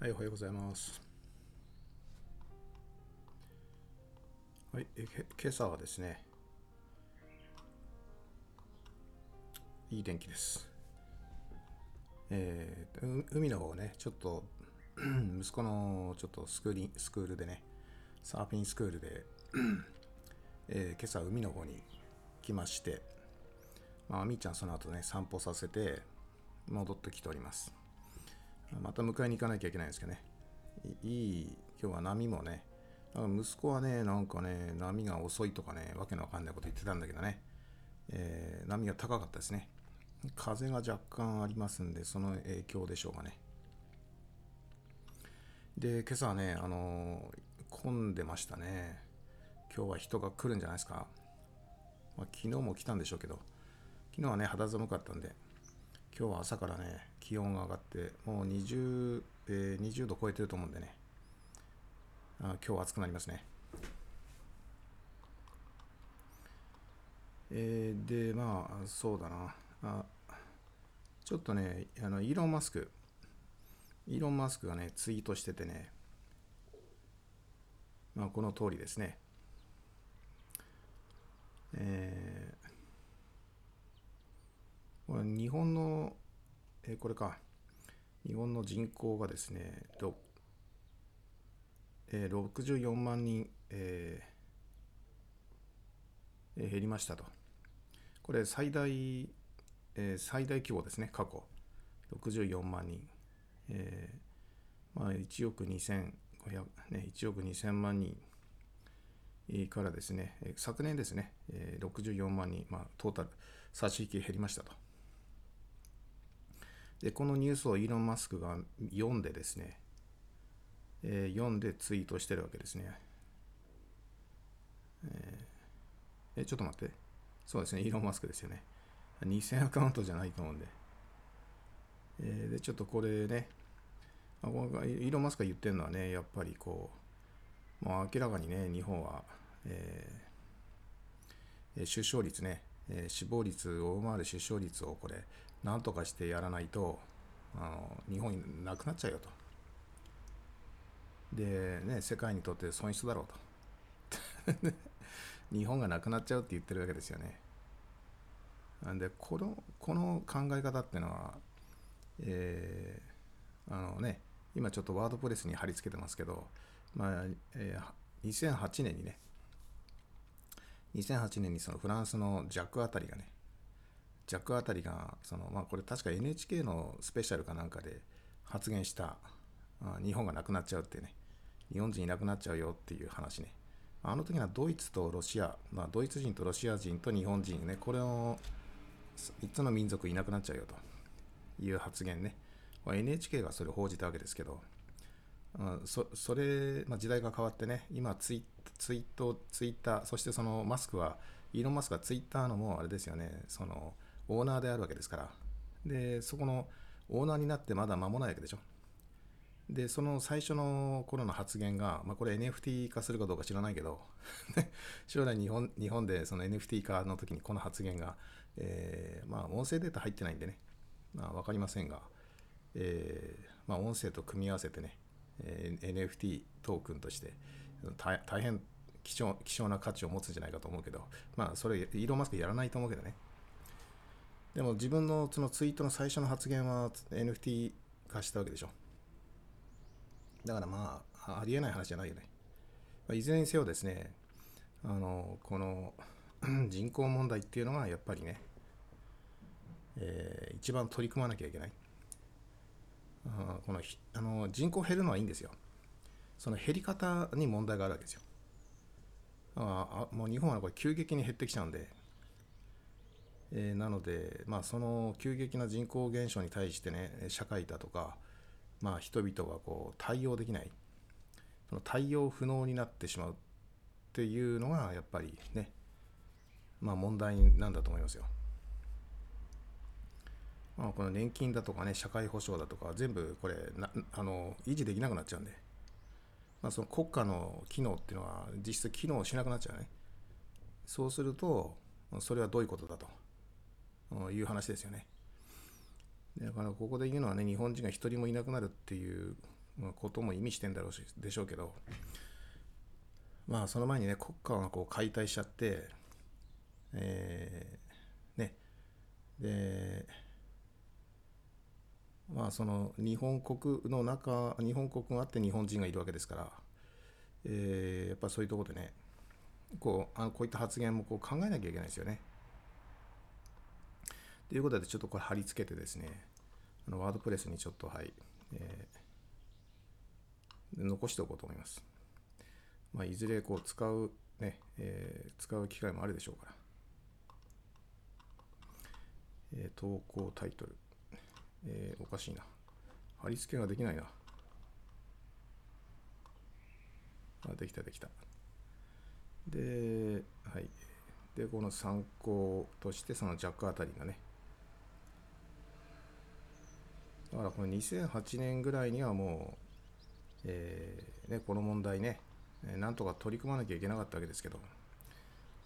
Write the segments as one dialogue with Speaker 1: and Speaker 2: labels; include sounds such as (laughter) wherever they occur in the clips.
Speaker 1: はい、おはようございます。はい、え今朝はですね、いい天気です。えー、海の方ね、ちょっと (clears throat) 息子のちょっとスクーリスクールでね、サーフィンスクールでえー、今朝海の方に来まして、まあ、みーちゃんその後ね、散歩させて戻ってきております。また迎えに行かなきゃいけないんですけどね。いい、今日は波もね、息子はね、なんかね、波が遅いとかね、わけのわかんないこと言ってたんだけどね、えー、波が高かったですね。風が若干ありますんで、その影響でしょうかね。で、今朝はね、あのー、混んでましたね。今日は人が来るんじゃないですか。まあ、昨日も来たんでしょうけど、昨日はね、肌寒かったんで、今日は朝からね、気温が上がって、もう20、えー、20度超えてると思うんでね、あ今日は暑くなりますね。えー、で、まあ、そうだな。あちょっとね、あの、イーロン・マスク、イーロン・マスクがね、ツイートしててね、まあ、この通りですね。えー、これ日本の、えー、これか、日本の人口がですね、えー、64万人、えー、減りましたと。これ最大、えー、最大規模ですね、過去。64万人。えー、まあ、1億2500、ね、1億2000万人からですね、昨年ですね、64万人、まあ、トータル、差し引き減りましたと。で、このニュースをイーロン・マスクが読んでですね、えー、読んでツイートしてるわけですね。えー、え、ちょっと待って。そうですね、イーロン・マスクですよね。2000アカウントじゃないと思うんで。えー、で、ちょっとこれね、イーロン・マスクが言ってるのはね、やっぱりこう、もう明らかにね、日本は、えー、出生率ね、えー、死亡率を上回る出生率をこれ、なんとかしてやらないと、あの日本になくなっちゃうよと。で、ね、世界にとって損失だろうと。(laughs) 日本がなくなっちゃうって言ってるわけですよね。なんで、この、この考え方っていうのは、えー、あのね、今ちょっとワードプレスに貼り付けてますけど、まあ、えー、2008年にね、2008年にそのフランスのジャックあたりがね、ジャックあたりが、そのまあ、これ確か NHK のスペシャルかなんかで発言した、あ日本がなくなっちゃうってね、日本人いなくなっちゃうよっていう話ね。あの時はドイツとロシア、まあ、ドイツ人とロシア人と日本人ね、これを3つの民族いなくなっちゃうよと。いう発言ね。ま NHK がそれを報じたわけですけど、そそれ、まあ、時代が変わってね、今ツイ、ツイート、ツイッター、そしてそのマスクは、イーロン・マスクはツイッターのもうあれですよね、そのオーナーであるわけですから、で、そこのオーナーになってまだ間もないわけでしょ。で、その最初の頃の発言が、まあ、これ NFT 化するかどうか知らないけど (laughs) 将来日本日本でその NFT 化の時にこの発言が、えー、まあ、音声データ入ってないんでね、まあ、分かりませんが、えー、まあ、音声と組み合わせてね、えー、NFT トークンとして大変貴重貴重な価値を持つんじゃないかと思うけど、まあ、それ、イーロン・マスクやらないと思うけどね。でも自分のそのツイートの最初の発言は NFT 化したわけでしょ。だからまあ、ありえない話じゃないよね。まあ、いずれにせよですね、あの、この (clears throat) 人口問題っていうのがやっぱりね、えー、一番取り組まなきゃいけない。あこのあの人口減るのはいいんですよ。その減り方に問題があるわけですよ。あもう日本はこれ急激に減ってきちゃうんで、えー、なので、まあ、その急激な人口減少に対してね、社会だとか、まあ、人々がこう対応できない、その対応不能になってしまうっていうのが、やっぱりね、まあ、問題なんだと思いますよ。まあ、この年金だとかね、社会保障だとか、全部これなあの、維持できなくなっちゃうんで、まあ、その国家の機能っていうのは実質機能しなくなっちゃうね。そうすると、それはどういうことだという話ですよね。だからここで言うのはね、日本人が一人もいなくなるっていうことも意味してんだろうしでしょうけどまあその前にね国家がこう解体しちゃってえー、ねでまあその日本国の中日本国があって日本人がいるわけですから、えー、やっぱそういうところでねこうあこういった発言もこう考えなきゃいけないですよね。ということでちょっとこれ貼り付けてですねあのワードプレスにちょっとはい、えー、残しておこうと思います。まあ、いずれこう使うね、えー、使う機会もあるでしょうから。えー、投稿タイトル。えー、おかしいな。貼り付けができないな。あ、できたできた。で、はい。で、この参考として、そのジャックあたりがね。だからこの2008年ぐらいにはもう、えー、ね、この問題ね、なんとか取り組まなきゃいけなかったわけですけど、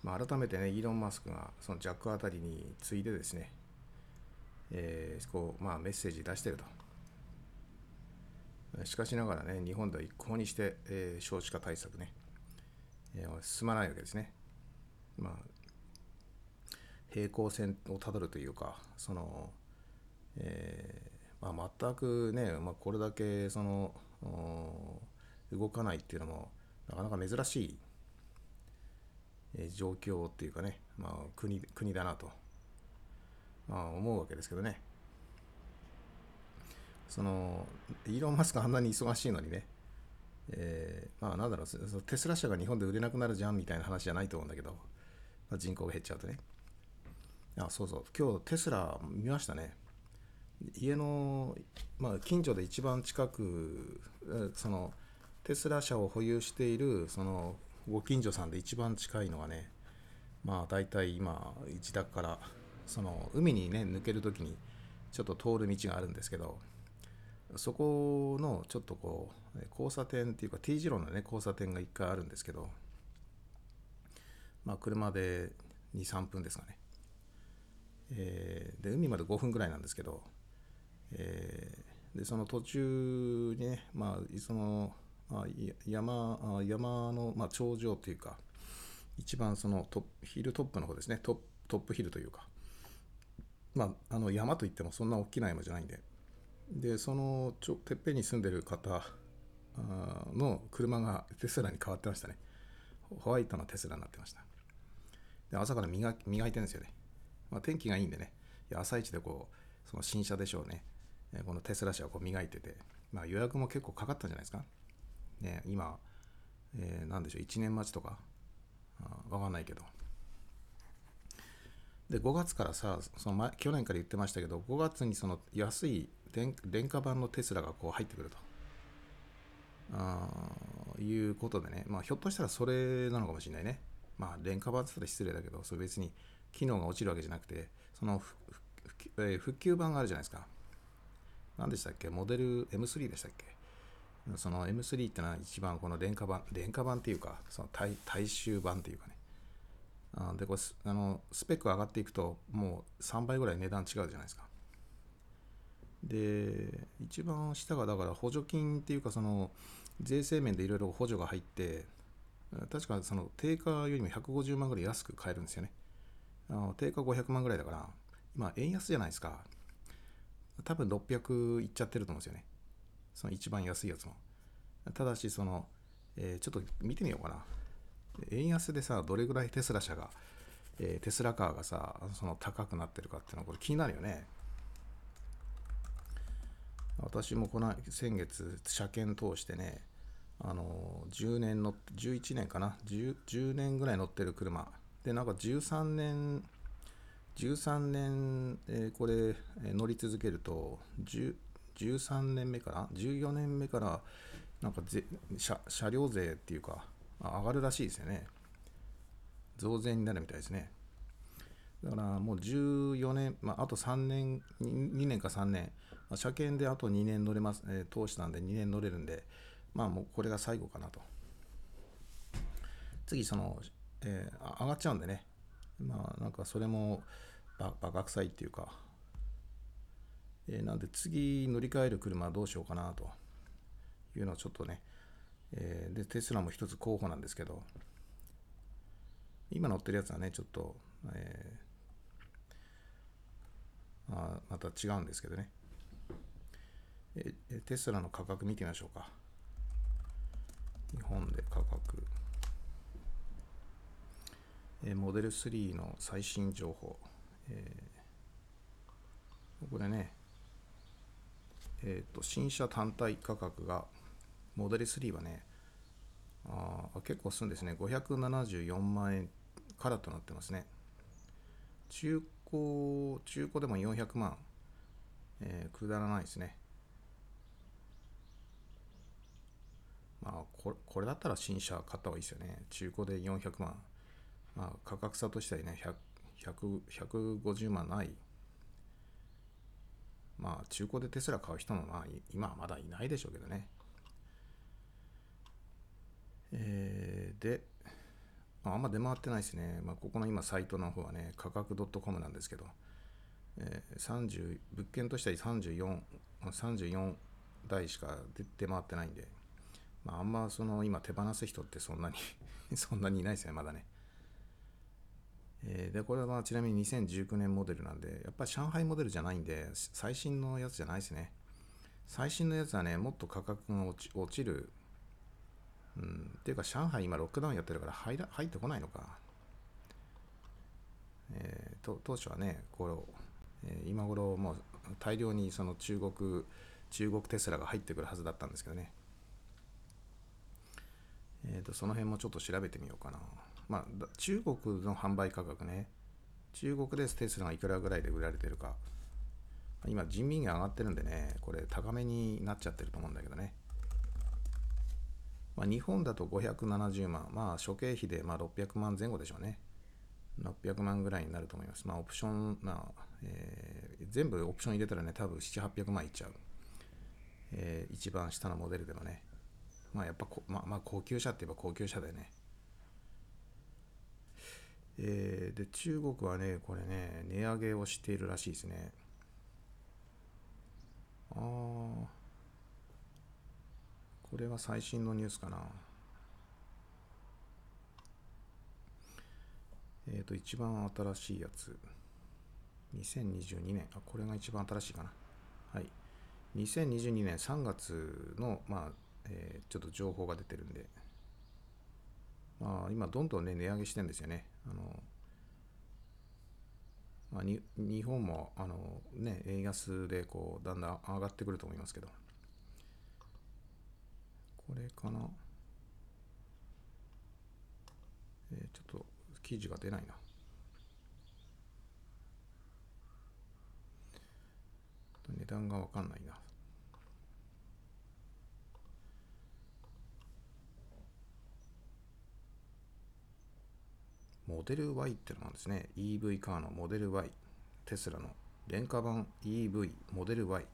Speaker 1: まあ、改めてね、イーロン・マスクがそのジャックあたりに次いでですね、えー、こうまあ、メッセージ出してると。しかしながらね、日本では一向にして、えー、少子化対策ね、えー、進まないわけですね。まあ、平行線をたどるというか、その、えー、まあ、全くね、まあ、これだけその動かないっていうのも、なかなか珍しい、状況っていうかね、まあ、国国だなと。まあ、思うわけですけどね。その、イーロン・マスクあんなに忙しいのにね、えー、まあなんだろうその、テスラ車が日本で売れなくなるじゃんみたいな話じゃないと思うんだけど、まあ、人口が減っちゃうとね。あ、そうそう、今日テスラ見ましたね。家の、まあ、近所で一番近く、その、テスラ車を保有している、その、ご近所さんで一番近いのはね、まあ大体今、自宅からその海にね抜ける時にちょっと通る道があるんですけどそこのちょっとこう交差点っていうか T 字路のね交差点が1回あるんですけどまあ車で23分ですかね、えー、で海まで5分ぐらいなんですけど、えー、でその途中にねまあその、あ、山山の、まあ、頂上というか一番そのトヒルトップの方ですねトップヒルというかまあ、あの山といってもそんな大きな山じゃないんで、で、そのちょてっぺんに住んでる方の車がテスラに変わってましたね。ホワイトのテスラになってました。で朝から磨磨いてるんですよね。まあ、天気がいいんでね、朝一でこう、その新車でしょうね、このテスラ車をこう磨いてて、まあ、予約も結構かかったんじゃないですか。ね、今、えー、何でしょう、1年待ちとか、わかんないけど、で5月からさその前去年から言ってましたけど5月にその安い廉価版のテスラがこう入ってくるとあいうことでね、まあ、ひょっとしたらそれなのかもしれないね。まあ、廉価版って言ったら失礼だけど、それ別に機能が落ちるわけじゃなくて、その復旧版があるじゃないですか。何でしたっけ？モデル M3 でしたっけ？その M3 ってのは一番この廉価版、廉価版っていうか、その大大衆版っていうかね、あでこれあのスペック上がっていくともう3倍ぐらい値段違うじゃないですか。で一番下がだから補助金っていうかその税制面でいろいろ補助が入って確かその定価よりも150万ぐらい安く買えるんですよね。あの定価500万ぐらいだから今円安じゃないですか。多分600いっちゃってると思うんですよね。その一番安いやつも。ただしその、えー、ちょっと見てみようかな。円安でさ、どれぐらいテスラ車が、えー、テスラカーがさ、その高くなってるかっていうのはこれ気になるよね。私もこの先月、車検通してね、あの10年の、11年かな？10、10年ぐらい乗ってる車。で、なんか13年、13年、えー、これ、え、乗り続けると、13年目から、14年目から、なんかぜ車車両税っていうか、上がるらしいですよね。増税になるみたいですね。だからもう14年、まあ、あと3年、2年か3年、まあ、車検であと2年乗れます、えー、通したんで2年乗れるんで、まあもうこれが最後かなと。次、その、えー、上がっちゃうんでね、まあなんかそれもバカ臭いっていうか、えー、なんで次乗り換える車はどうしようかなと。いうのをちょっとね、えー、で、テスラも一つ候補なんですけど、今乗ってるやつはね、ちょっと、えー、あまた違うんですけどね。えテスラの価格見てみましょうか。日本で価格。えモデル3の最新情報。えー、これね、えっ、ー、と、新車単体価格が、モデル3はね、あ結構するんですね。574万円からとなってますね。中古、中古でも400万、えー、くだらないですね。まあこれ、これだったら新車買った方がいいですよね。中古で400万。まあ、価格差としてはね、150万ない。まあ、中古でテスラ買う人も、まあ、今はまだいないでしょうけどね。えー、で、あんま出回ってないですね。まあ、ここの今、サイトの方はね、価格 .com なんですけど、えー、30、物件としては34、34台しか出回ってないんで、まあ、あんまその今手放す人ってそんなに (laughs) そんなにいないですね、まだね。えー、で、これはちなみに2019年モデルなんで、やっぱり上海モデルじゃないんで、最新のやつじゃないですね。最新のやつはね、もっと価格が落ち落ちる。うん、っていうか、上海今ロックダウンやってるから入ら入ってこないのか。えー、と当初はね、これ、えー、今頃もう大量にその中国、中国テスラが入ってくるはずだったんですけどね。えーと、その辺もちょっと調べてみようかな。まあ、中国の販売価格ね。中国でテスラがいくらぐらいで売られてるか。今、人民元上がってるんでね、これ高めになっちゃってると思うんだけどね。まあ、日本だと570万、まあ、諸経費でまあ600万前後でしょうね。600万ぐらいになると思います。まあ、オプション、まあえー、全部オプション入れたらね、多分7、800万いっちゃう。えー、一番下のモデルでもね。まあやっぱまあ、まあ高級車って言えば高級車だよね。えー、で、中国はね、これね、値上げをしているらしいですね。ああ、これが最新のニュースかな。えっ、ー、と、一番新しいやつ。2022年。あ、これが一番新しいかな。はい。2022年3月の、まあ、えー、ちょっと情報が出てるんで、あ、今どんどんね、値上げしてるんですよね。あのまあ、に日本もあの、ね、円安でこうだんだん上がってくると思いますけど、これかな。えー、ちょっと記事が出ないな。値段がわかんないな。モデル Y ってのなんですね。EV カーのモデル Y。テスラの廉価版 EV モデル Y。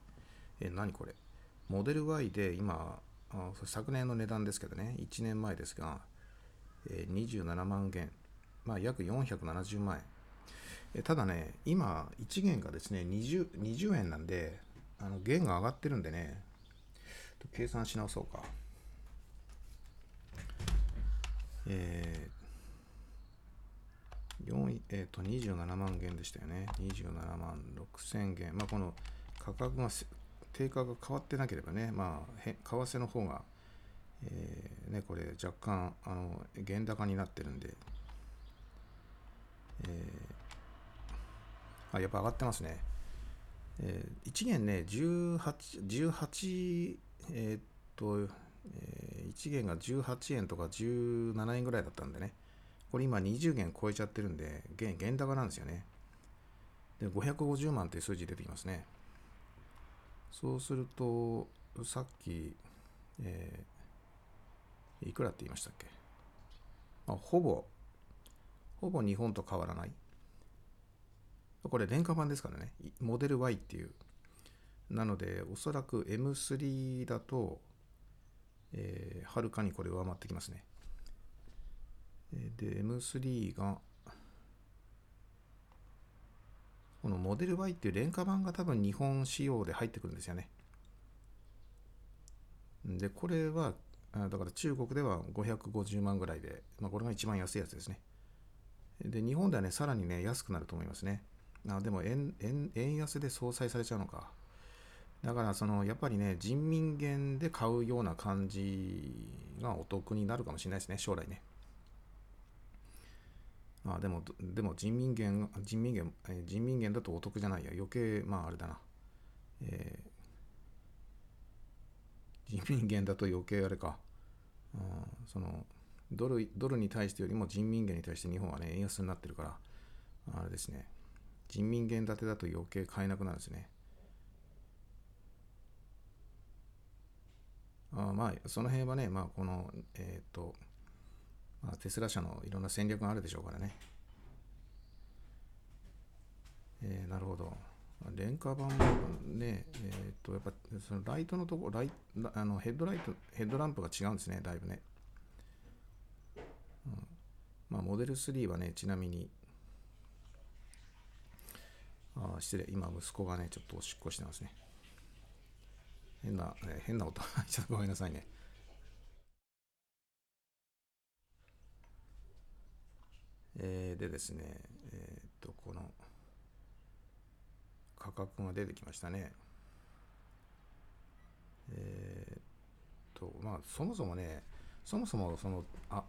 Speaker 1: え、何これ？モデル Y で今、あ昨年の値段ですけどね、1年前ですが、えー、27万元。まあ、約470万円。えただね、今、1元がですね20、20円なんで、あの元が上がってるんでね、計算し直そうか。えー、4えー、と27万元でしたよね。27万6千元。まあ、この価格が、定価が変わってなければね、まあ、為替の方が、えー、ね、これ若干、あの、原高になってるんで、えー、あ、やっぱ上がってますね。えー、1元ね、18、18、えー、っと、えー、1元が18円とか17円ぐらいだったんでね、これ今20元超えちゃってるんで、現現高なんですよね。で、550万という数字出てきますね。そうすると、さっき、えー、いくらって言いましたっけ、まあ、ほぼ、ほぼ日本と変わらない。これ廉価版ですからね。モデル Y っていう。なので、おそらく M3 だと、えー、はるかにこれ上回ってきますね。で、M3 が、このモデル Y っていう廉価版が多分日本仕様で入ってくるんですよね。で、これは、だから中国では550万ぐらいで、まあ、これが一番安いやつですね。で、日本ではね、さらにね、安くなると思いますね。あでも円円、円安で相殺されちゃうのか。だから、その、やっぱりね、人民元で買うような感じがお得になるかもしれないですね、将来ね。まあでも、でも人民元、人民元、人民元だとお得じゃないや。余計、まああれだな。えー、人民元だと余計あれか。うん、そのドル、ドルに対してよりも人民元に対して日本はね、円安になってるから、あれですね。人民元建てだと余計買えなくなるんですね。あまあ、その辺はね、まあ、この、えっ、と、まあ、テスラ社のいろんな戦略があるでしょうからね。えー、なるほど。廉価版もね、えっ、ー、と、やっぱそのライトのところ、ライあのヘッドライト、ヘッドランプが違うんですね、だいぶね。うん、まあ、モデル3はね、ちなみに、あ失礼、今、息子がね、ちょっとおしっこしてますね。変な、えー、変な音、(laughs) ちょっとごめんなさいね。えー、でですね、えー、っと、この価格が出てきましたね。えー、っと、まあ、そもそもね、そもそもそのあ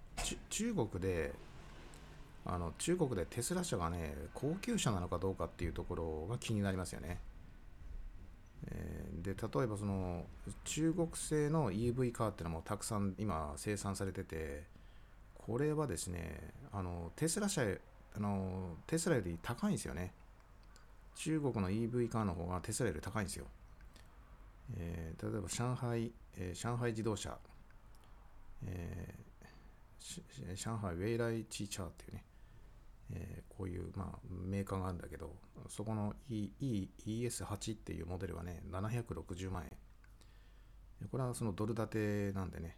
Speaker 1: 中国であの中国でテスラ車がね高級車なのかどうかっていうところが気になりますよね。えー、で例えばその中国製の EV カーっていうのもたくさん今生産されててこれはですね、あのテスラ車あの、テスラより高いんですよね。中国の EV カーの方がテスラより高いんですよ。えー、例えば上海、えー、上海自動車、えー、上海ウェイライチーチャーっていうね、えー、こういう、まあ、メーカーがあるんだけど、そこの EES8 っていうモデルはね、760万円。これはそのドル建てなんでね、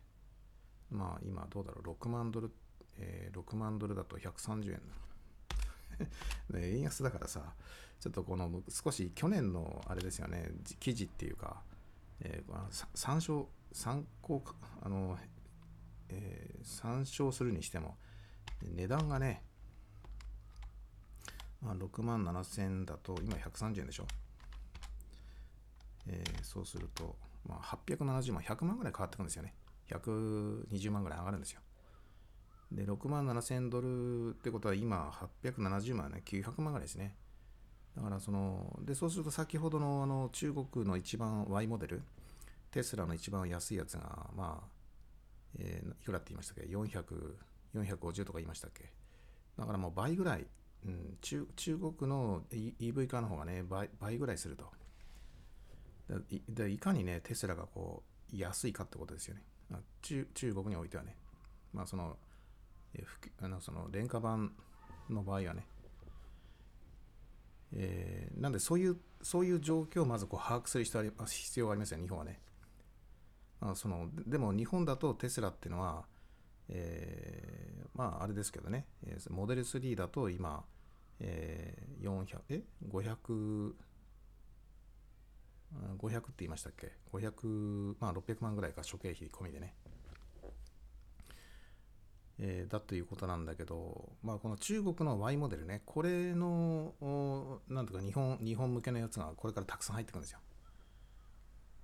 Speaker 1: まあ今どうだろう、6万ドル、えー、6万ドルだと130円だ。(laughs) 円安だからさ、ちょっとこの少し去年のあれですよね、記事っていうか、えー、参照、参考、あの、えー、参照するにしても、値段がね、まあ、6万7000円だと今130円でしょ。えー、そうすると、まあ、870万、100万ぐらい変わってくるんですよね。120万ぐらい上がるんですよ。で、6万7000ドルってことは今870万ね、900万ぐらいですね。だからその、で、そうすると先ほどのあの中国の一番 Y モデル、テスラの一番安いやつが、まあ、えー、いくらって言いましたっけ ?400、450とか言いましたっけ？だからもう倍ぐらい、うん、中中国の EV 化の方がね倍、倍ぐらいすると。でいかにね、テスラがこう、安いかってことですよね。中中国においてはね、まあその、えあのその廉価版の場合はね、えー、なんでそういう、そういう状況をまずこう把握する必要がありますよ、日本はね。あそのでも日本だとテスラっていうのは、えー、まああれですけどね、モデル3だと今、えー、400、え ?500、500って言いましたっけ ?500、まあ600万ぐらいか、諸経費込みでね。えー、だということなんだけど、まあ、この中国の Y モデルね、これの、なんとか日本、日本向けのやつがこれからたくさん入ってくるんですよ。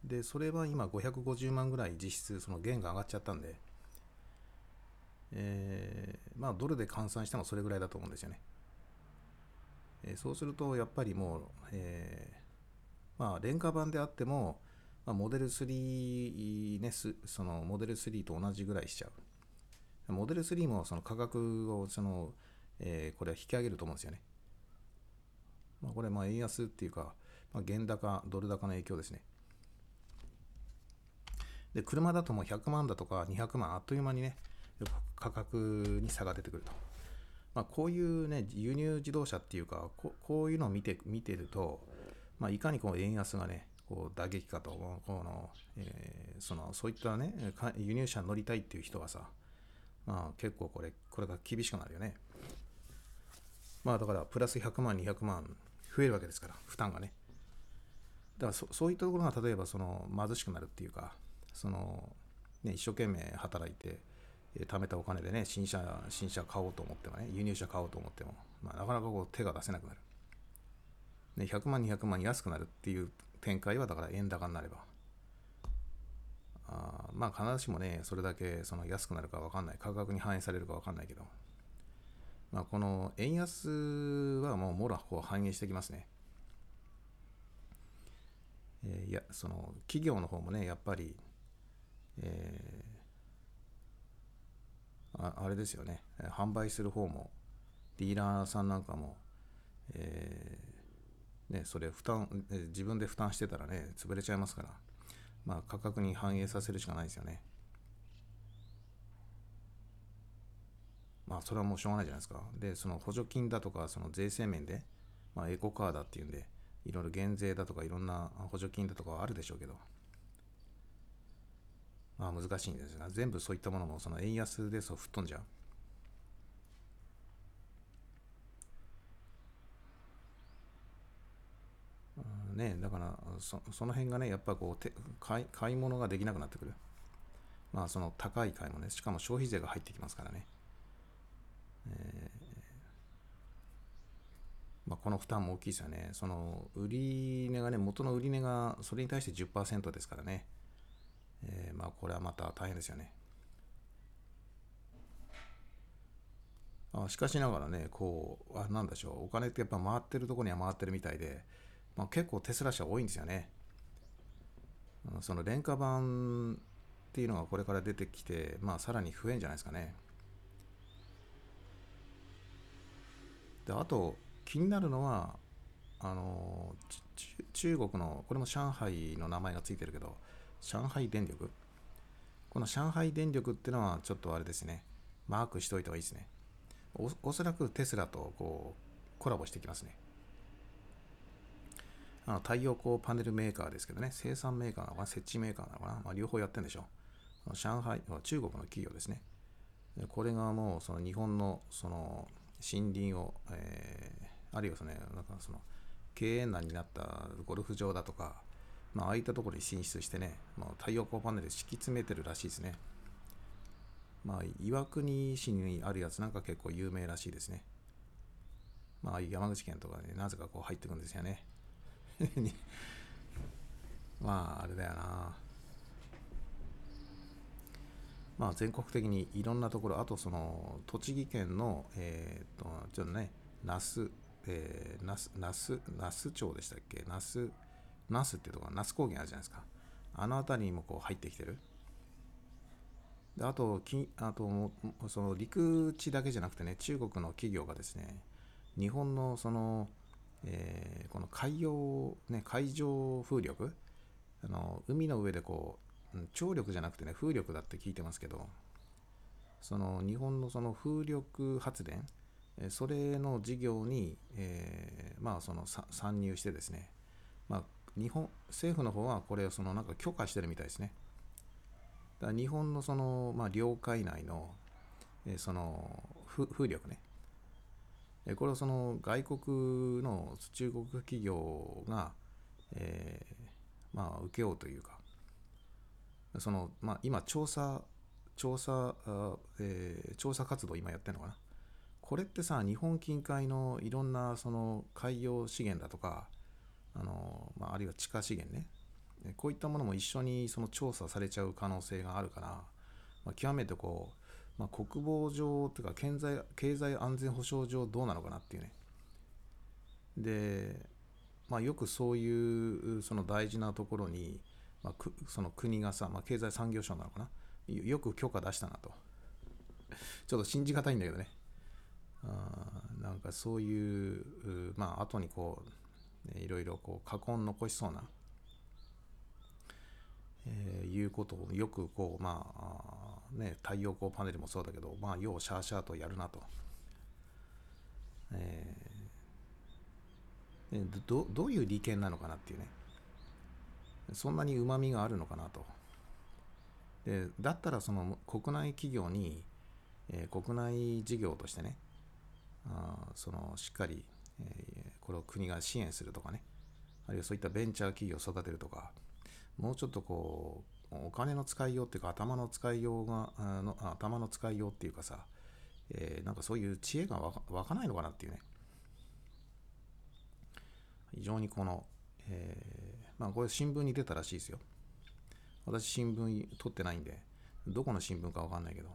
Speaker 1: で、それは今550万ぐらい実質、その元が上がっちゃったんで、えー、まあ、ドルで換算してもそれぐらいだと思うんですよね。えー、そうすると、やっぱりもう、えまあ、廉価版であっても、まあ、モデル3ね、そのモデル3と同じぐらいしちゃう。モデル3もその価格をその、えー、これは引き上げると思うんですよね。まあ、これ、まあ円安っていうか、まあ、原高、ドル高の影響ですね。で、車だともう100万だとか200万、あっという間にね、価格に差が出てくると。まあ、こういうね、輸入自動車っていうか、ここういうのを見て見てると、まあ、いかにこう円安がね、こう打撃かと、このえー、そのそういったね、輸入車乗りたいっていう人はさ、まあ、結構これ、これが厳しくなるよね。まあだからプラス100万、200万増えるわけですから、負担がね。だからそそういったところが例えばその貧しくなるっていうか、その、ね、一生懸命働いて、えー貯めたお金でね、新車、新車買おうと思ってもね、輸入車買おうと思っても、まあ、なかなかこう手が出せなくなる。ね、100万、200万安くなるっていう展開は、だから円高になれば。あまあ、必ずしもね、それだけその安くなるか分かんない、価格に反映されるか分かんないけど、まあ、この円安はもうもろこう反映してきますね。えーいや、その企業の方もね、やっぱり、えーああれですよね、販売する方も、ディーラーさんなんかも、えーね、それ負担、自分で負担してたらね、潰れちゃいますから、まあ、価格に反映させるしかないですよね。まあ、それはもうしょうがないじゃないですか。で、その補助金だとか、その税制面で、まあ、エコカーだっていうんで、いろいろ減税だとか、いろんな補助金だとかはあるでしょうけど、まあ、難しいんですが、全部そういったものも、その円安でそう吹っ飛んじゃう。ね、だからそ、の辺がね、やっぱこう買い、買い物ができなくなってくる。まあ、その高い買い物ね、しかも消費税が入ってきますからね。えーまあ、この負担も大きいですよね。その売り値がね、元の売り値がそれに対して10%ですからね。えーまあ、これはまた大変ですよね。あしかしながらね、こう、あなんでしょう、お金ってやっぱ回ってるとこには回ってるみたいで、まあ、結構テスラ車多いんですよね。その廉価版っていうのがこれから出てきて、まあ、さらに増えんじゃないですかね。であと気になるのはあの中国のこれも上海の名前がついてるけど上海電力この上海電力っていうのはちょっとあれですねマークしといた方がいいですねおおそらくテスラとこうコラボしてきますねあの太陽光パネルメーカーですけどね生産メーカーなのかな設置メーカーなのかな、まあ、両方やってるんでしょう上海中国の企業ですねこれがもうその日本のその森林を、えーあるいはその,、ね、なんかその経営難になったゴルフ場だとか、まあ、ああいったところに進出してね、まあ、太陽光パネル敷き詰めてるらしいですね。まあ、岩国市にあるやつなんか結構有名らしいですね。まあ、山口県とかね、なぜかこう入ってくるんですよね。まあ、あれだよな。まあ、全国的にいろんなところ、あとその栃木県の、えー、っと、ちょっとね、那須、えー、那須、那須、那須町でしたっけ？那須、那須っていうとこ、那須高原あるじゃないですか。あの辺りにもこう入ってきてる。であと、きあとその陸地だけじゃなくてね、中国の企業がですね、日本のその、えーこの海洋、ね、海上風力、あの海の上でこう、うん張力じゃなくてね、風力だって聞いてますけど、その日本のその風力発電、それの事業に、えーまあその参入してですね、まあ、日本政府の方はこれをそのなんか許可してるみたいですね。だから日本のその、まあ、領海内の、えーその風力ね、これをその外国の中国企業が、えーまあ、受けようというか、そのまあ、今調査、調査、えー調査活動今やってるのかな。これってさ、日本近海のいろんなその海洋資源だとか、あのまあ、あるいは地下資源ね、こういったものも一緒にその調査されちゃう可能性があるから、まあ、極めてこう、まあ、国防上というか経済経済安全保障上どうなのかなっていうね。で、まあ、よくそういうその大事なところに、まあ、その国がさ、まあ、経済産業省なのかなよく許可出したなと。ちょっと信じがたいんだけどね。あーなんかそういう、まあ後にこう、ねいろいろこう過去に残しそうな、えーいうことをよくこうまあね太陽光パネルもそうだけどまあようシャーシャーとやるなと、えーどどういう利権なのかなっていうね。そんなにうまみがあるのかなと。でだったらその国内企業に、えー国内事業としてねあそのしっかり、えーこれを国が支援するとかね。あるいはそういったベンチャー企業を育てるとか。もうちょっとこうお金の使いようっていうか頭の使いようがあの頭の使いようっていうかさ、えー、なんかそういう知恵がわかわかないのかなっていうね。非常にこの、えー、まあこれ新聞に出たらしいですよ。私新聞取ってないんでどこの新聞かわかんないけど。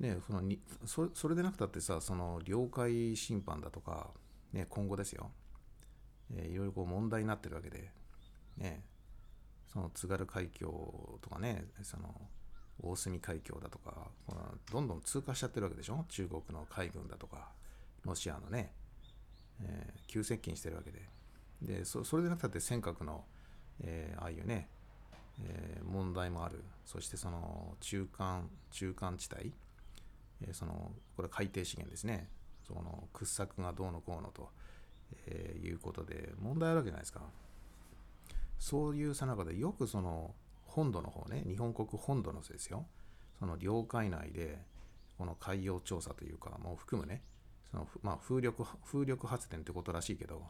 Speaker 1: ねそのにそそれでなくたってさその領海侵犯だとか、ね、今後ですよ、えー、いろいろこう問題になってるわけでね。その津軽海峡とかねその大隅海峡だとかこのどんどん通過しちゃってるわけでしょ？中国の海軍だとかロシアのね、えー、急接近してるわけで。でそれでなくたって尖閣の、えー、ああいうね、えー、問題もある。そしてその中間中間地帯、えー、そのこれ海底資源ですね。その掘削がどうのこうのと、えー、いうことで問題あるわけじゃないですか。そういうさなかでよくその本土の方ね日本国本土のせいですよその領海内でこの海洋調査というかもう含むねそのまあ風力風力発電ってことらしいけど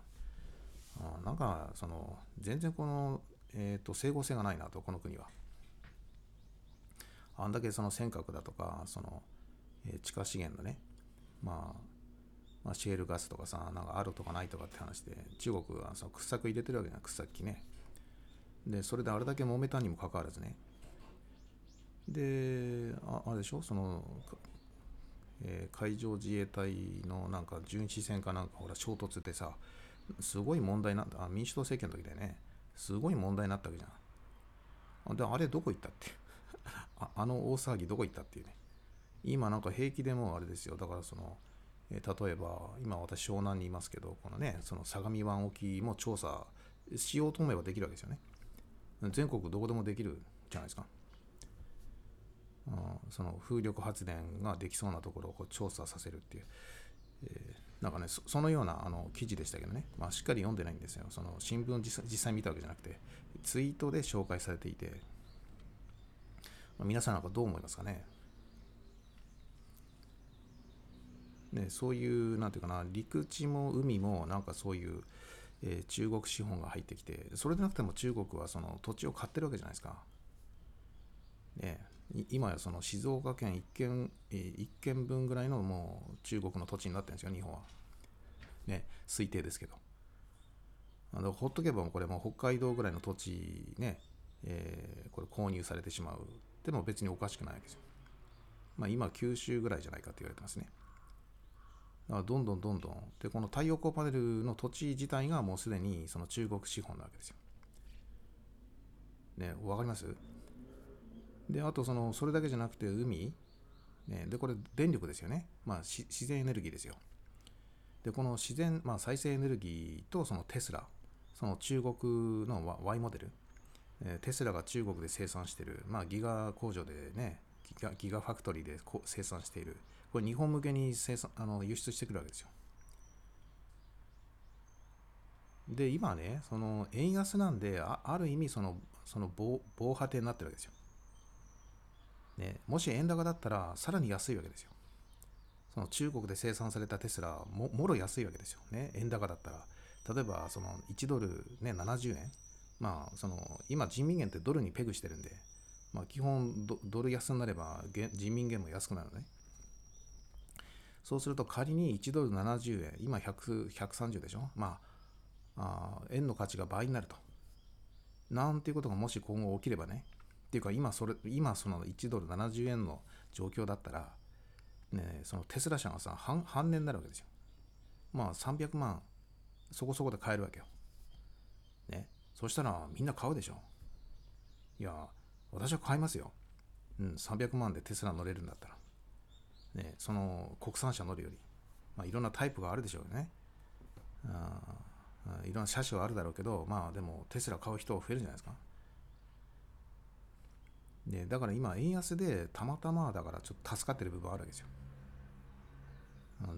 Speaker 1: あなんかその全然この、えーと、整合性がないなとこの国は。あんだけその尖閣だとかその、えー、地下資源のね、まあ、まあシェールガスとかさなんかあるとかないとかって話で中国はその掘削入れてるわけじゃん掘削機ね。でそれであれだけ揉めたにもかかわらずね。でああれでしょ？その、えー、海上自衛隊のなんか巡視船かなんかほら衝突でさすごい問題なった民主党政権の時でね。すごい問題になったわけじゃん。であれどこ行ったって？ああの大騒ぎどこ行ったっていうね。今なんか平気でもあれですよ。だからその、え、例えば今私湘南にいますけどこのねその相模湾沖も調査しようと思えばできるわけですよね。全国どこでもできるじゃないですか。うん、その風力発電ができそうなところをこう調査させるっていう、えー、なんかねそのようなあの記事でしたけどね、まあ、しっかり読んでないんですよ。その新聞実実際見たわけじゃなくてツイートで紹介されていて、まあ、皆さんなんかどう思いますかね。ねそういうなんていうかな陸地も海もなんかそういうえー、中国資本が入ってきて、それでなくても中国はその土地を買ってるわけじゃないですか。ね、今やその静岡県1県、えー、1県分ぐらいのもう中国の土地になってるんですよ、日本は。ね、推定ですけど。あのほっとけばこれもう北海道ぐらいの土地ね、えー、これ購入されてしまう。でも別におかしくないわけですよ。まあ今九州ぐらいじゃないかって言われてますね。だからどんどんどんどん。で、この太陽光パネルの土地自体がもうすでにその中国資本なわけですよ。ね、わかります？で、あとその、それだけじゃなくて海。ね、で、これ電力ですよね。まあ自然エネルギーですよ。で、この自然、まあ再生エネルギーとそのテスラ、その中国の Y モデル、テスラが中国で生産してる、まあ、ギガ工場でね、ギガギガファクトリーで生産しているこれ日本向けに生産あの輸出してくるわけですよ。で、今ね、その円安なんで、あある意味その、その防防波堤になってるわけですよ。ね、もし円高だったら、さらに安いわけですよ。その中国で生産されたテスラも、もろ安いわけですよね。円高だったら。例えば、その1ドルね、70円。まあ、その、今人民元ってドルにペグしてるんで、まあ、基本ドル安になれば人民元も安くなるのね。そうすると仮に1ドル70円、今100 130でしょ？まああ、円の価値が倍になると。なんていうことがもし今後起きればね、っていうか今それ、今その1ドル70円の状況だったら、ね、そのテスラ社がさ、半半年になるわけですよ。まあ300万、そこそこで買えるわけよ。ね。そしたらみんな買うでしょ。いや、私は買いますよ。うん、300万でテスラ乗れるんだったら。ね、その国産車乗るより、まあ、いろんなタイプがあるでしょうね。あいろんな車種はあるだろうけど、まあでもテスラ買う人は増えるんじゃないですか。でだから今、円安でたまたまだからちょっと助かってる部分あるわけですよ。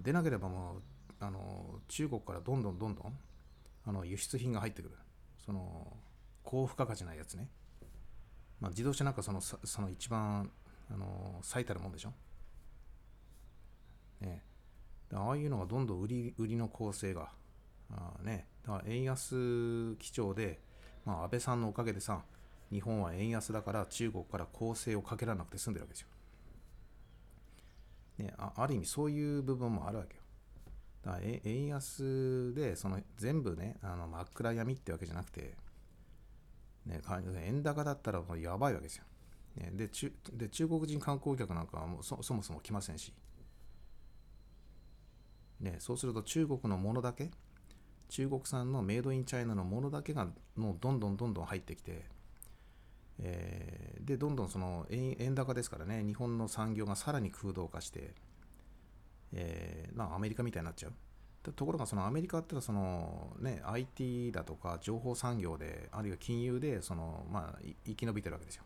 Speaker 1: でなければもうあの中国からどんどんどんどんあの輸出品が入ってくる。その高付加価値ないやつね。まあ、自動車なんかそのその一番あの最たるもんでしょ。ね、ああいうのがどんどん売り売りの構成が、あね、だから円安基調で、まあ安倍さんのおかげでさ日本は円安だから中国から攻勢をかけられなくて済んでるわけですよ。ね、あある意味そういう部分もあるわけよ。だから円安でその全部ねあの真っ暗闇ってわけじゃなくて、ね、円高だったらもうやばいわけですよ。ね、で中で中国人観光客なんかはもうそそもそも来ませんし、ね、そうすると中国のものだけ中国産のメイドインチャイナのものだけがもうどんどんどんどん入ってきて、えー、でどんどんその円円高ですからね日本の産業がさらに空洞化して、えー、まあアメリカみたいになっちゃう。ところがそのアメリカってのはその、ね、IT だとか情報産業であるいは金融でその、まあ、生き延びてるわけですよ。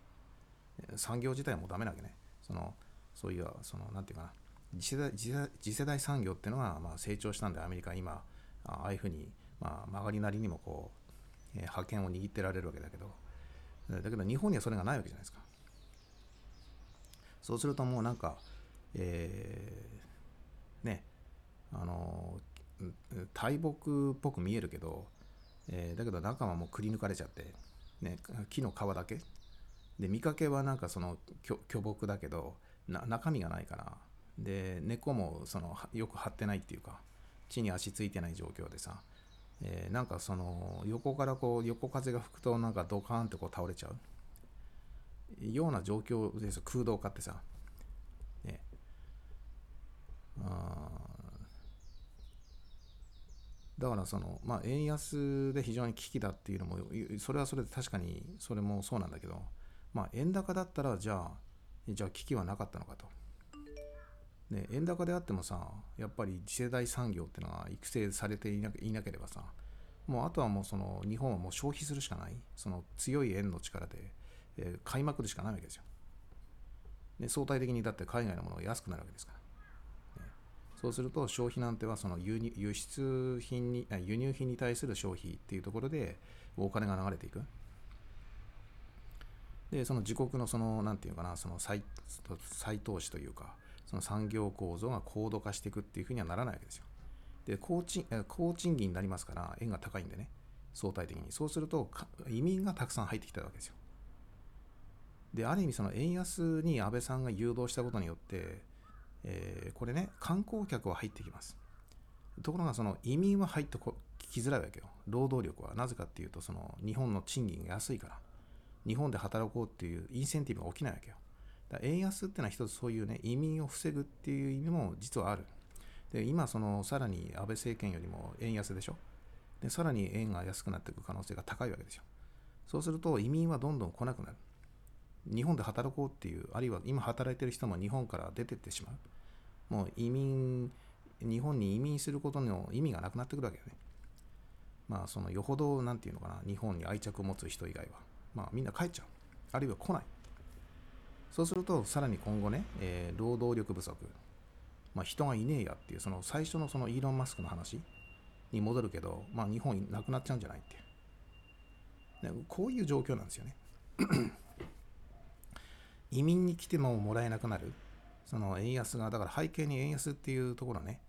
Speaker 1: 産業自体もうダメなわけね。そのそういう、その、なんていうかな、次世代次世代産業っていうのがまあ成長したんで、アメリカ今、ああいうふうに、まあ、曲がりなりにもこう、えー、覇権を握ってられるわけだけど、だけど日本にはそれがないわけじゃないですか。そうするともうなんか、えー、ね、あの、大木っぽく見えるけど、えー、だけど中はもうくり抜かれちゃって、ね、木の皮だけで見かけはなんかその巨木だけど中身がないからで根っこもそのよく張ってないっていうか地に足ついてない状況でさ、えー、なんかその横からこう横風が吹くとなんかドカーンってこう倒れちゃう。ような状況です空洞化ってさ、ね、あだからそのまあ円安で非常に危機だっていうのもそれはそれで確かにそれもそうなんだけどまあ、円高だったら、じゃあ、じゃあ危機はなかったのかと。で、円高であってもさ、やっぱり次世代産業っていうのが育成されていなければさ、もうあとはもうその日本はもう消費するしかない、その強い円の力で、えー、買いまくるしかないわけですよ。で相対的にだって海外のものが安くなるわけですから。ね、そうすると消費なんてはその輸入輸出品に、輸入品に対する消費っていうところでお金が流れていく。でその自国のその何て言うかなその再再投資というかその産業構造が高度化していくっていうふうにはならないわけですよ。で高賃高賃金になりますから円が高いんでね相対的にそうすると移民がたくさん入ってきたわけですよ。である意味その円安に安倍さんが誘導したことによって、えー、これね観光客は入ってきます。ところがその移民は入ってこきづらいわけよ。労働力はなぜかっていうとその日本の賃金が安いから。日本で働こうっていうインセンティブが起きないわけよ。だ円安っていうのは一つそういうね、移民を防ぐっていう意味も実はある。で、今そのさらに安倍政権よりも円安でしょ？で、さらに円が安くなっていく可能性が高いわけですよ。そうすると移民はどんどん来なくなる。日本で働こうっていう、あるいは今働いてる人も日本から出てってしまう。もう移民、日本に移民することの意味がなくなってくるわけよね。まあそのよほど、なんていうのかな、日本に愛着を持つ人以外は。まあ、みんな帰っちゃう。あるいは来ない。そうすると、さらに今後ね、えー、労働力不足、まあ、人がいねえやっていう、その最初のそのイーロン・マスクの話に戻るけど、まあ、日本なくなっちゃうんじゃないっていう。こういう状況なんですよね。(coughs) 移民に来てももらえなくなる。その円安が、だから背景に円安っていうところね、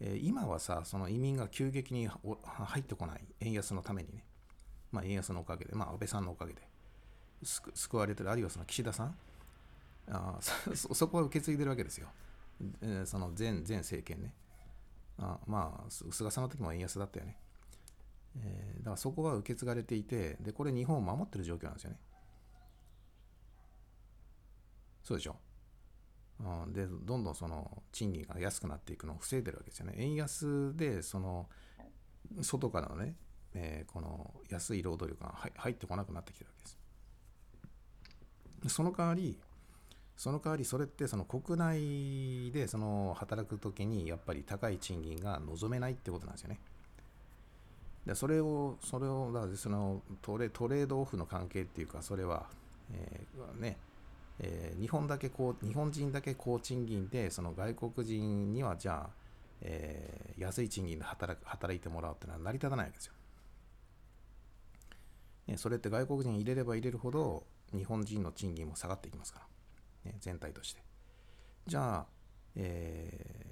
Speaker 1: えー、今はさ、その移民が急激に入ってこない、円安のためにね。まあ、円安のおかげで、まあ、安倍さんのおかげで救われてる、あるいはその岸田さん、あそ (laughs) そこは受け継いでるわけですよ。えー、その前前政権ね。あまあ、菅さんの時も円安だったよね。えー、だからそこは受け継がれていて、で、これ日本を守ってる状況なんですよね。そうでしょ？で、どんどんその賃金が安くなっていくのを防いでるわけですよね。円安で、その、外からのね、えー、この安い労働力が入ってこなくなってきてるわけです。その代わり、その代わりそれってその国内でその働くときにやっぱり高い賃金が望めないってことなんですよね。でそれを、それを、だからそのトレトレードオフの関係っていうか、それは、えー、ね、えー、日本だけこう、日本人だけ高賃金で、その外国人にはじゃあ、えー、安い賃金で働く働いてもらうっていうのは成り立たないわけですよ。ね、それって外国人入れれば入れるほど日本人の賃金も下がっていきますから、ね、全体として。じゃあ、え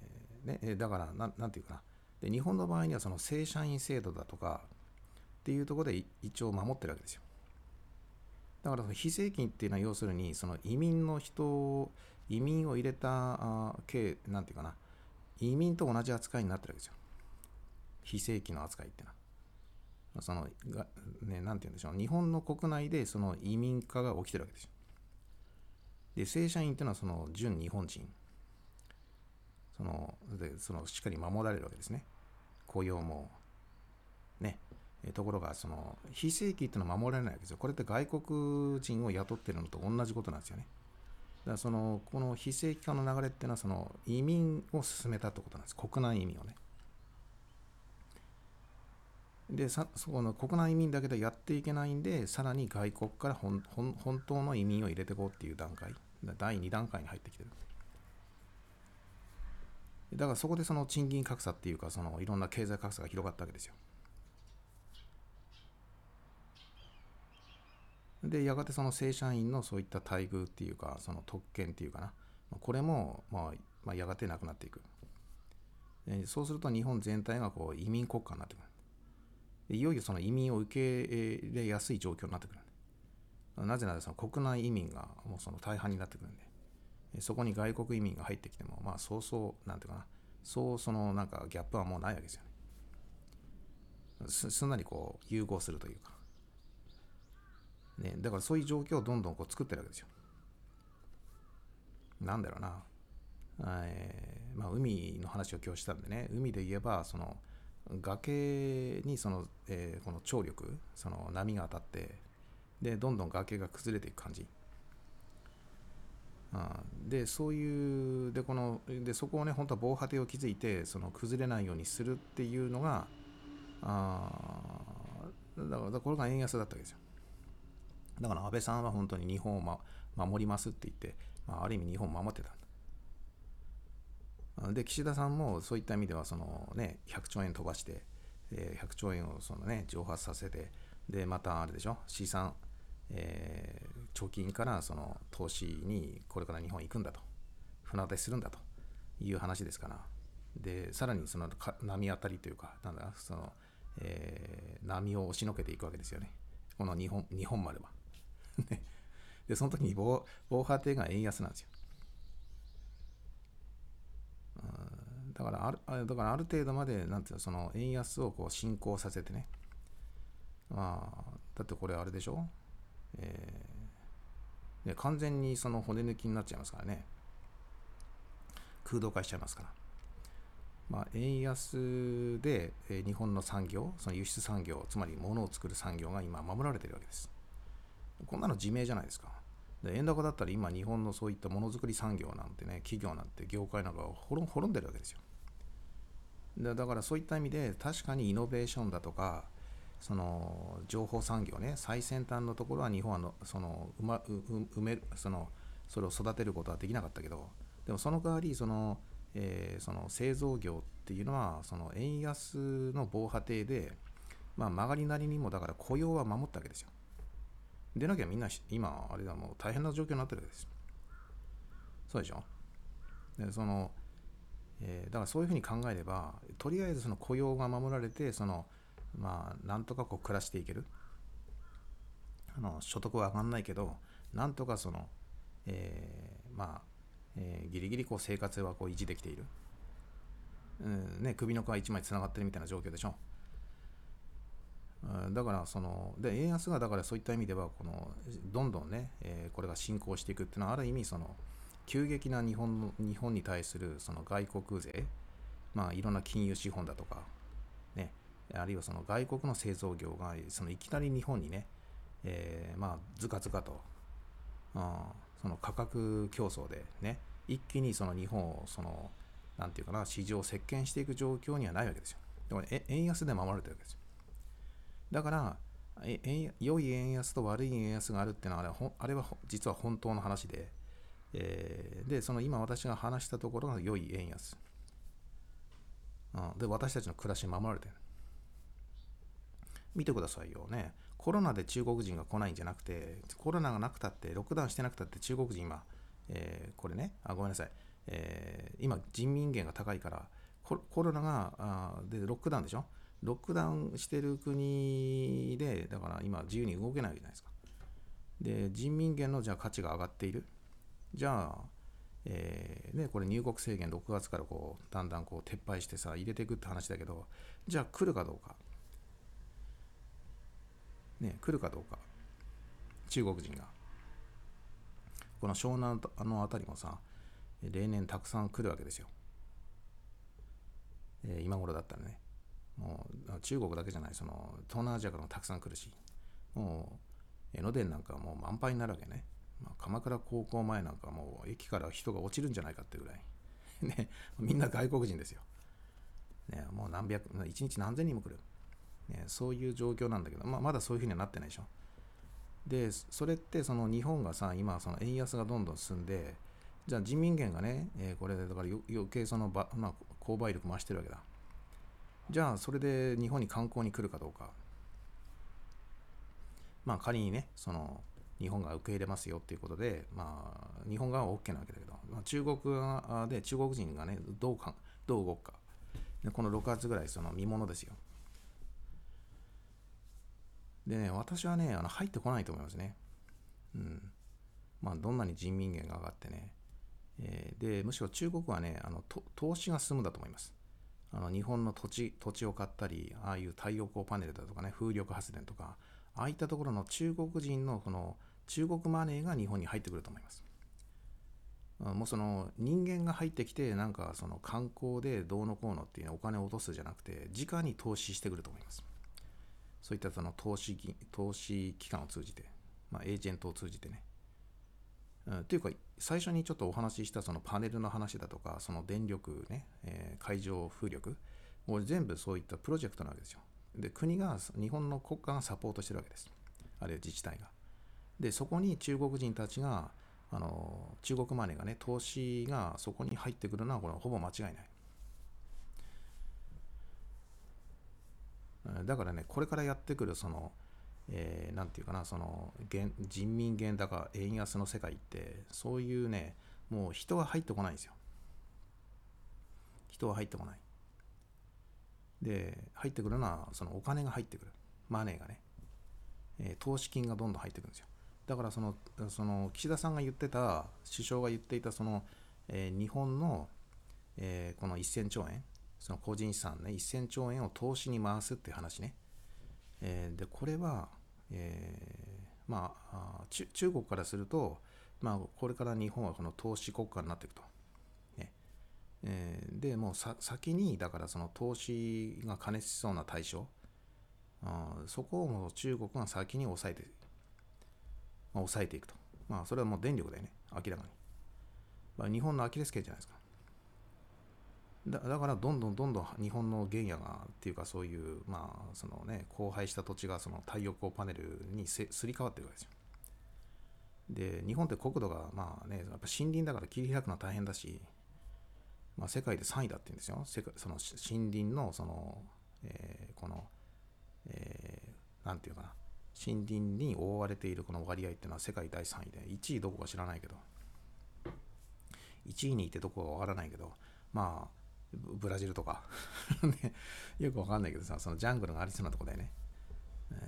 Speaker 1: ー、ね、だからな、なんていうかなで、日本の場合にはその正社員制度だとか、っていうところで一応守ってるわけですよ。だから非正規っていうのは要するにその移民の人移民を入れた系なんていうかな移民と同じ扱いになってるわけですよ。非正規の扱いっていうのは。そのがね、なんて言うんでしょう、日本の国内でその移民化が起きてるわけですよ。で、正社員っていうのはその純日本人。そのでそのしっかり守られるわけですね。雇用も。ね。ところが、その非正規っていうのは守られないわけですよ。これって外国人を雇ってるのと同じことなんですよね。だからそのこの非正規化の流れっていうのはその移民を進めたってことなんです。国内移民をね。でさそこの国内移民だけでやっていけないんで、さらに外国から本本当の移民を入れていこうっていう段階、第2段階に入ってきてる。だからそこでその賃金格差っていうか、そのいろんな経済格差が広がったわけですよ。で、やがてその正社員のそういった待遇っていうか、その特権っていうかな、これも、まあ、やがてなくなっていく。そうすると日本全体がこう移民国家になってくる。いよいよその移民を受け入れやすい状況になってくる。なぜならその国内移民がもうその大半になってくるんで、そこに外国移民が入ってきても、まあそうそう、なんていうかな、そうそのなんかギャップはもうないわけですよね。すすんなりこう融合するというか。ね、だからそういう状況をどんどんこう作ってるわけですよ。なんだろうな。えー、まあ、海の話を今日したんでね、海で言えば、その崖にその、えー、この張力、その波が当たって、で、どんどん崖が崩れていく感じ。あで、そういう、で、この、で、そこをね、本当は防波堤を築いて、その崩れないようにするっていうのが、あだから、これが円安だったわけですよ。だから安倍さんは本当に日本を、ま、守りますって言って、まあ、ある意味日本を守ってたん。で、岸田さんもそういった意味では、そのね、100兆円飛ばして、え、100兆円をそのね、蒸発させて、で、またあれでしょ、資産、えー、貯金からその投資にこれから日本行くんだと、船出するんだという話ですから、で、さらにその波当たりというか、なんだ、その、えー、波を押しのけていくわけですよね。この日本、日本までは。(laughs) で、その時に防防波堤が円安なんですよ。だからある、だからある程度まで、なんていうの、その円安をこう進行させてね。まあ、だってこれあれでしょ？えー、完全にその骨抜きになっちゃいますからね。空洞化しちゃいますから。まあ、円安で、えー、日本の産業、その輸出産業、つまり物を作る産業が今守られてるわけです。こんなの自明じゃないですか。で円高だったら今日本のそういったものづくり産業なんてね、企業なんて業界なんか滅んでるわけですよ。だからそういった意味で確かにイノベーションだとか、その情報産業ね、最先端のところは日本はのそのうま埋めそのそれを育てることはできなかったけど、でもその代わりその、えー、その製造業っていうのはその円安の防波堤で、まあ、曲がりなりにもだから雇用は守ったわけですよ。でなきゃみんな今、あれだ、もう大変な状況になってるわけです。そうでしょ？でその、えー、だからそういうふうに考えれば、とりあえずその雇用が守られて、その、まあ、なんとかこう暮らしていける。あの所得は上がんないけど、なんとかその、えー、まあ、えー、ギリギリこう生活はこう維持できている。うんね、首の皮一枚つながってるみたいな状況でしょ。だからそので円安がだからそういった意味ではこのどんどんね、えー、これが進行していくっていうのはある意味その急激な日本の日本に対するその外国税まあいろんな金融資本だとかあるいはその外国の製造業がそのいきなり日本にね、えー、まあずかずかと、うん、その価格競争でね一気にその日本をそのなんていうかな市場を席巻していく状況にはないわけですよ。だから円安で守られてるわけですよ。だから、え良い円安と悪い円安があるっていうのはあれはあれは実は本当の話で、えー、で、その今私が話したところが良い円安。うん、で、私たちの暮らし守られてる。見てくださいよね。コロナで中国人が来ないんじゃなくて、コロナがなくたって、ロックダウンしてなくたって中国人今、えー、これね、あ、ごめんなさい。えー、今人民元が高いから、コロナがあでロックダウンでしょ？ロックダウンしてる国で、だから今自由に動けないじゃないですか。で、人民元のじゃあ価値が上がっている？じゃあ、えー、ね、これ入国制限6月からこうだんだんこう撤廃してさ入れていくって話だけどじゃあ来るかどうかね来るかどうか。中国人が。この湘南の辺りもさ例年たくさん来るわけですよ、えー、今頃だったらね。もう中国だけじゃないその東南アジアからもたくさん来るし。もう江ノ電なんかもう満杯になるわけね。まあ、鎌倉高校前なんかもう駅から人が落ちるんじゃないかっていうぐらい。(laughs) ね、みんな外国人ですよ。ね、もう何百、一日何千人も来る。ね、そういう状況なんだけど、まあ、まだそういうふうにはなってないでしょ。で、それってその日本がさ、今その円安がどんどん進んで、じゃあ人民元がね、えー、これでだから余計そのば、まあ、購買力増してるわけだ。じゃあそれで日本に観光に来るかどうか。まあ仮にね、その日本が受け入れますよっていうことで、まあ、日本側は OK なわけだけど、まあ、中国側で中国人がね、どうかどう動くか。この6月ぐらい、その見ものですよ。でね、私はね、あの入ってこないと思いますね。うん。まあ、どんなに人民元が上がってね。えー、で、むしろ中国はね、あの投資が進むだと思います。あの日本の土地土地を買ったり、ああいう太陽光パネルだとかね、風力発電とか、ああいったところの中国人のこの中国マネーが日本に入ってくると思います。もうその人間が入ってきてなんかその観光でどうのこうのっていうお金を落とすじゃなくて直に投資してくると思います。そういったその投資投資機関を通じて、まあ、エージェントを通じてね。うん、というか最初にちょっとお話ししたそのパネルの話だとかその電力ね、えー、海上風力もう全部そういったプロジェクトなわけですよ。で国が日本の国家がサポートしてるわけです。あるいは自治体が。でそこに中国人たちがあの中国マネーがね投資がそこに入ってくるのはこれはほぼ間違いないだからねこれからやってくるそのえー、て言うかなその人民元高円安の世界ってそういうねもう人は入ってこないんですよ。人は入ってこない。で入ってくるのはそのお金が入ってくる。マネーがね、えー、投資金がどんどん入ってくるんですよ。だからそのその岸田さんが言ってた首相が言っていたその、えー、日本の、えー、この1000兆円その個人資産ね1000兆円を投資に回すっていう話ね、えー、でこれは、えー、まあ中国からすると、まあ、これから日本はこの投資国家になっていくと。ねえー、でもう先にだからその投資が兼ねしそうな対象あそこをもう中国が先に抑えてまあ、抑えていくと。まあ、それはもう電力だよね、明らかに。まあ、日本のアキレス腱じゃないですか。だから、どんどんどんどん日本の原野が、っていうか、そういう、まあ、そのね、荒廃した土地がその太陽光パネルにすり替わってるわけですよ。で、日本って国土が、まあね、やっぱ森林だから切り開くのは大変だし、まあ、世界で3位だって言うんですよ。世界その森林の、その、えー、この、えー、なんていうかな、森林に覆われているこの割合っていうのは世界第3位で、1位どこか知らないけど、1位にいてどこかわからないけど、まあ、ブラジルとか (laughs) ね、よくわかんないけどさ、そのジャングルがありそうなとこだよね。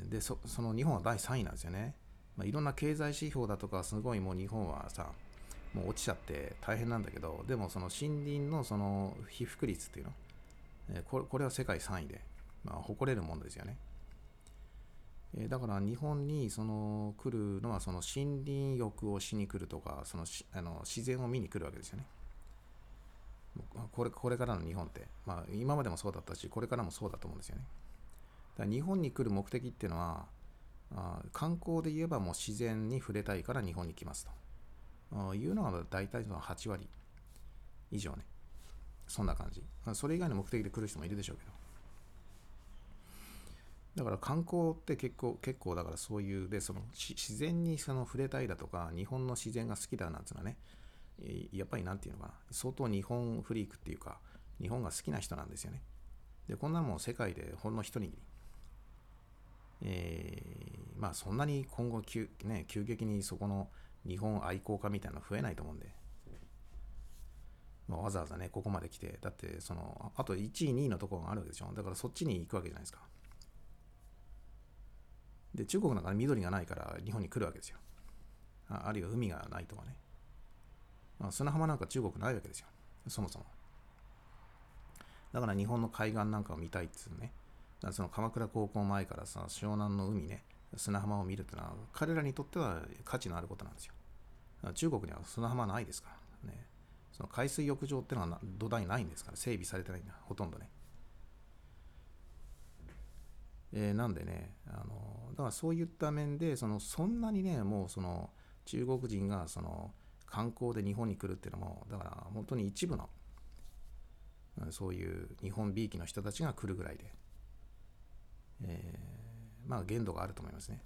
Speaker 1: で、その日本は第3位なんですよね。まあ、いろんな経済指標だとか、すごいもう日本はさ、もう落ちちゃって大変なんだけど、でもその森林のその被覆率っていうの、これこれは世界3位で、まあ、誇れるものですよね。えだから日本にその来るのはその森林浴をしに来るとかそのあの自然を見に来るわけですよね。これこれからの日本って、まあ、今までもそうだったしこれからもそうだと思うんですよね。だから日本に来る目的っていうのはあ観光で言えばもう自然に触れたいから日本に来ますと。いうのが大体の8割以上ね。そんな感じ。それ以外の目的で来る人もいるでしょうけど。だから観光って結構、結構だからそういう、で、その自然にその触れたいだとか、日本の自然が好きだなんていうのはね、やっぱりなんていうのかな、相当日本フリークっていうか、日本が好きな人なんですよね。で、こんなもん世界でほんの一握り。えー、まあそんなに今後急、ね、急激にそこの日本愛好家みたいなの増えないと思うんで、まあ、わざわざね、ここまで来て、だってその、あと1位、2位のところがあるわけでしょ。だからそっちに行くわけじゃないですか。で、中国なんか緑がないから日本に来るわけですよ。ああるいは海がないとかね。砂浜なんか中国ないわけですよ。そもそも。だから日本の海岸なんかを見たいっつうね。その鎌倉高校前からさ、湘南の海ね、砂浜を見るってのは、彼らにとっては価値のあることなんですよ。中国には砂浜ないですからね。その海水浴場ってのは土台ないんですから、整備されてないんだ、ほとんどね。えー、なんでね、あのだからそういった面で、そのそんなにね、もうその中国人がその観光で日本に来るっていうのも、だから本当に一部の、うんそういう日本びいきの人たちが来るぐらいで、えー、まあ限度があると思いますね。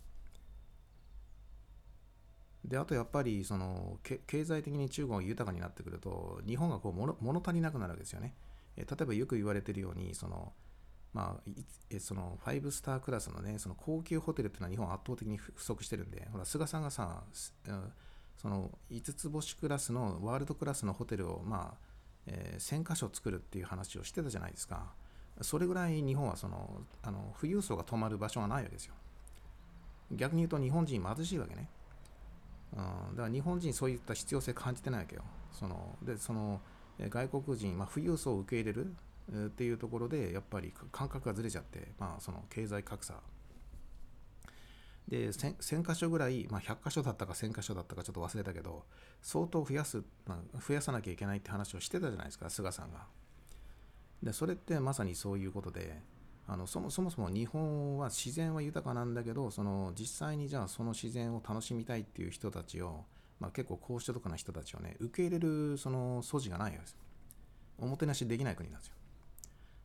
Speaker 1: であとやっぱりその経済的に中国が豊かになってくると日本がこう物物足りなくなるわけですよね。え例えばよく言われてるようにそのまあ、その5スタークラスのねその高級ホテルっていうのは日本圧倒的に不足してるんでほら菅さんがさその5つ星クラスのワールドクラスのホテルをまあ、えー、1000箇所作るっていう話をしてたじゃないですか。それぐらい日本はそのあの富裕層が泊まる場所がないわけですよ。逆に言うと日本人貧しいわけね。うん、だから日本人そういった必要性感じてないわけよ。そのでその外国人、まあ、富裕層を受け入れるっていうところでやっぱり感覚がずれちゃって、まあ、その経済格差で 1000, 1000箇所ぐらい、まあ、100箇所だったか1000箇所だったかちょっと忘れたけど相当増やす、まあ、増やさなきゃいけないって話をしてたじゃないですか菅さんが。でそれってまさにそういうことであのそもそもそも日本は自然は豊かなんだけどその実際にじゃあその自然を楽しみたいっていう人たちを、まあ、結構高所得な人たちをね受け入れるその素地がないわけですおもてなしできない国なんですよ、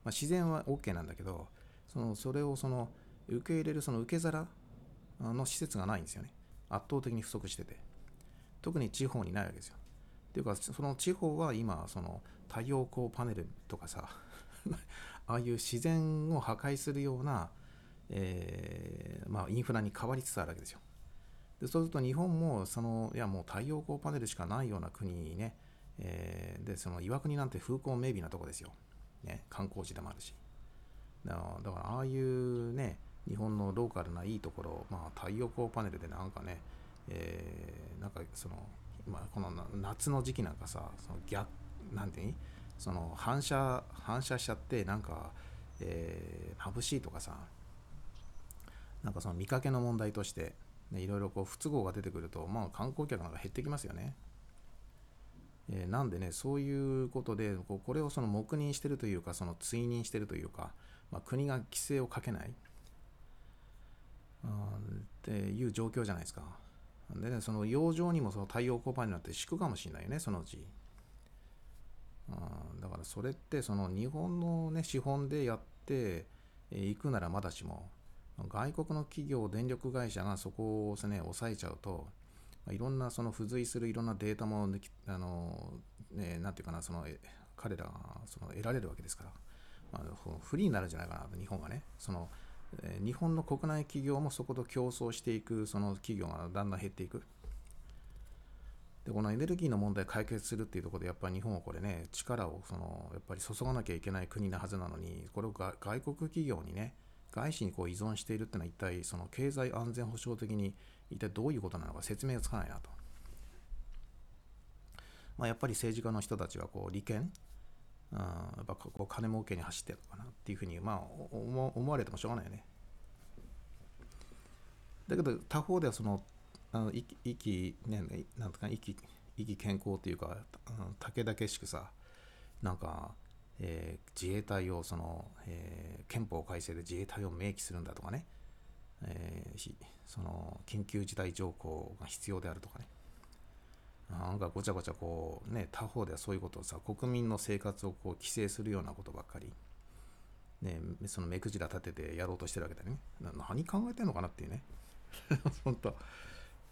Speaker 1: まあ、自然は OK なんだけどそのそれをその受け入れるその受け皿の施設がないんですよね。圧倒的に不足してて。特に地方にないわけですよ。っていうかその地方は今その太陽光パネルとかさ (laughs) ああいう自然を破壊するような、えー、まあ、インフラに変わりつつあるわけですよ。でそうすると日本もそのいやもう太陽光パネルしかないような国にね、えー、でその岩国なんて風光明媚なとこですよ、ね、観光地でもあるし。だからああいうね日本のローカルないいところ、まあ、太陽光パネルでなんかね、えー、なんかその、まあ、この夏の時期なんかさその逆なんていうその反射反射しちゃってなんか、えー、眩しいとかさなんかその見かけの問題として、ね、いろいろこう不都合が出てくると、まあ、観光客なんか減ってきますよね。えー、なんでね、そういうことで、こうこれをその黙認してるというか、その追認してるというか、まあ、国が規制をかけない、っていう状況じゃないですか。でね、その洋上にもその太陽光パネルになんて敷くかもしれないよね、そのうち。だからそれってその日本の、ね、資本でやっていくならまだしも外国の企業電力会社がそこを、ね、抑えちゃうといろんなその付随するいろんなデータもあの、ね、なんていうかなその彼らがその得られるわけですから、まあ、不利になるんじゃないかな日本がねその日本の国内企業もそこと競争していくその企業がだんだん減っていく。でこのエネルギーの問題を解決するっていうところでやっぱり日本はこれね力をそのやっぱり注がなきゃいけない国なはずなのにこれを外国企業にね外資にこう依存しているっていうのは一体その経済安全保障的に一体どういうことなのか説明がつかないなと。まあ、やっぱり政治家の人たちはこう利権うん、やっぱこう金儲けに走ってるのかなっていうふうに、まあ、思われてもしょうがないよね。だけど他方ではそのあの息息ねなんとか息息健康っていうか武田けしくさなんか、えー、自衛隊をその、えー、憲法改正で自衛隊を明記するんだとかね、えー、その緊急事態条項が必要であるとかねなんかごちゃごちゃこうね他方ではそういうことをさ国民の生活をこう規制するようなことばっかり。ねその目くじら立ててやろうとしてるわけだよね。何考えてんのかなっていうね。(laughs) 本当。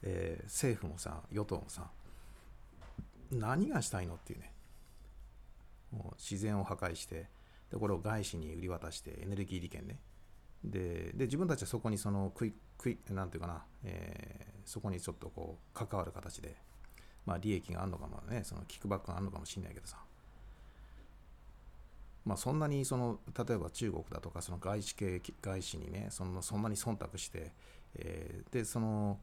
Speaker 1: えー、政府もさ与党もさ何がしたいのっていうね。もう自然を破壊してでこれを外資に売り渡してエネルギー利権ね。でで自分たちはそこにその食い食いなんていうかな、えー、そこにちょっとこう関わる形でまあ利益があるのかもねそのキックバックがあるのかもしれないけどさ。まあ、そんなにその例えば中国だとかその外資系外資にねそのそんなに忖度して、えー、でその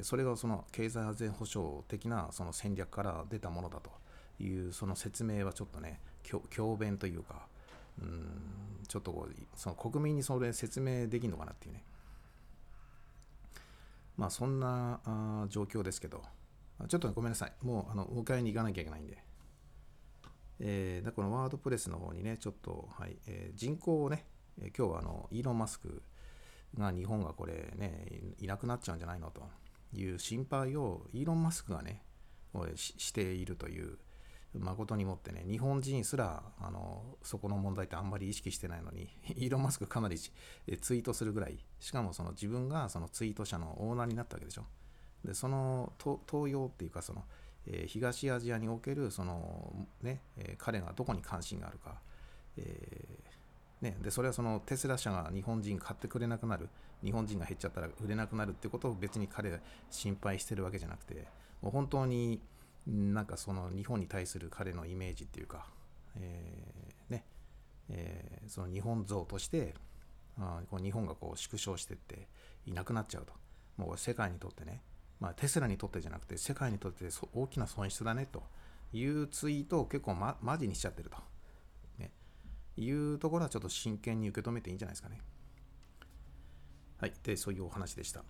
Speaker 1: それがその経済安全保障的なその戦略から出たものだというその説明はちょっとね強弁というかうんちょっとこうその国民にそれ説明できるのかなっていうね。まあそんな状況ですけど。ちょっとごめんなさい。もうあのお迎えに行かなきゃいけないんで。えー、だこのワードプレスの方にね、ちょっと、はいえー、人口をね、えー、今日はあのイーロン・マスクが日本がこれね、いなくなっちゃうんじゃないのという心配をイーロン・マスクがね、ししているという、誠にもってね、日本人すらあのそこの問題ってあんまり意識してないのに、(laughs) イーロン・マスクかなりツイートするぐらい、しかもその自分がそのツイート者のオーナーになったわけでしょ。で、その東洋っていうか、その、えー、東アジアにおけるその、ねえー、彼がどこに関心があるか、えーね、でそれはそのテスラ社が日本人買ってくれなくなる。日本人が減っちゃったら売れなくなるってことを別に彼心配してるわけじゃなくてもう本当になんかその日本に対する彼のイメージっていうか、えー、ねえー、その日本像としてあこう日本がこう縮小してっていなくなっちゃうと。もう世界にとってね。まあ、テスラにとってじゃなくて世界にとって大きな損失だねというツイートを結構、ま、マジにしちゃってると、ね、いうところはちょっと真剣に受け止めていいんじゃないですかね。はい。で、そういうお話でした。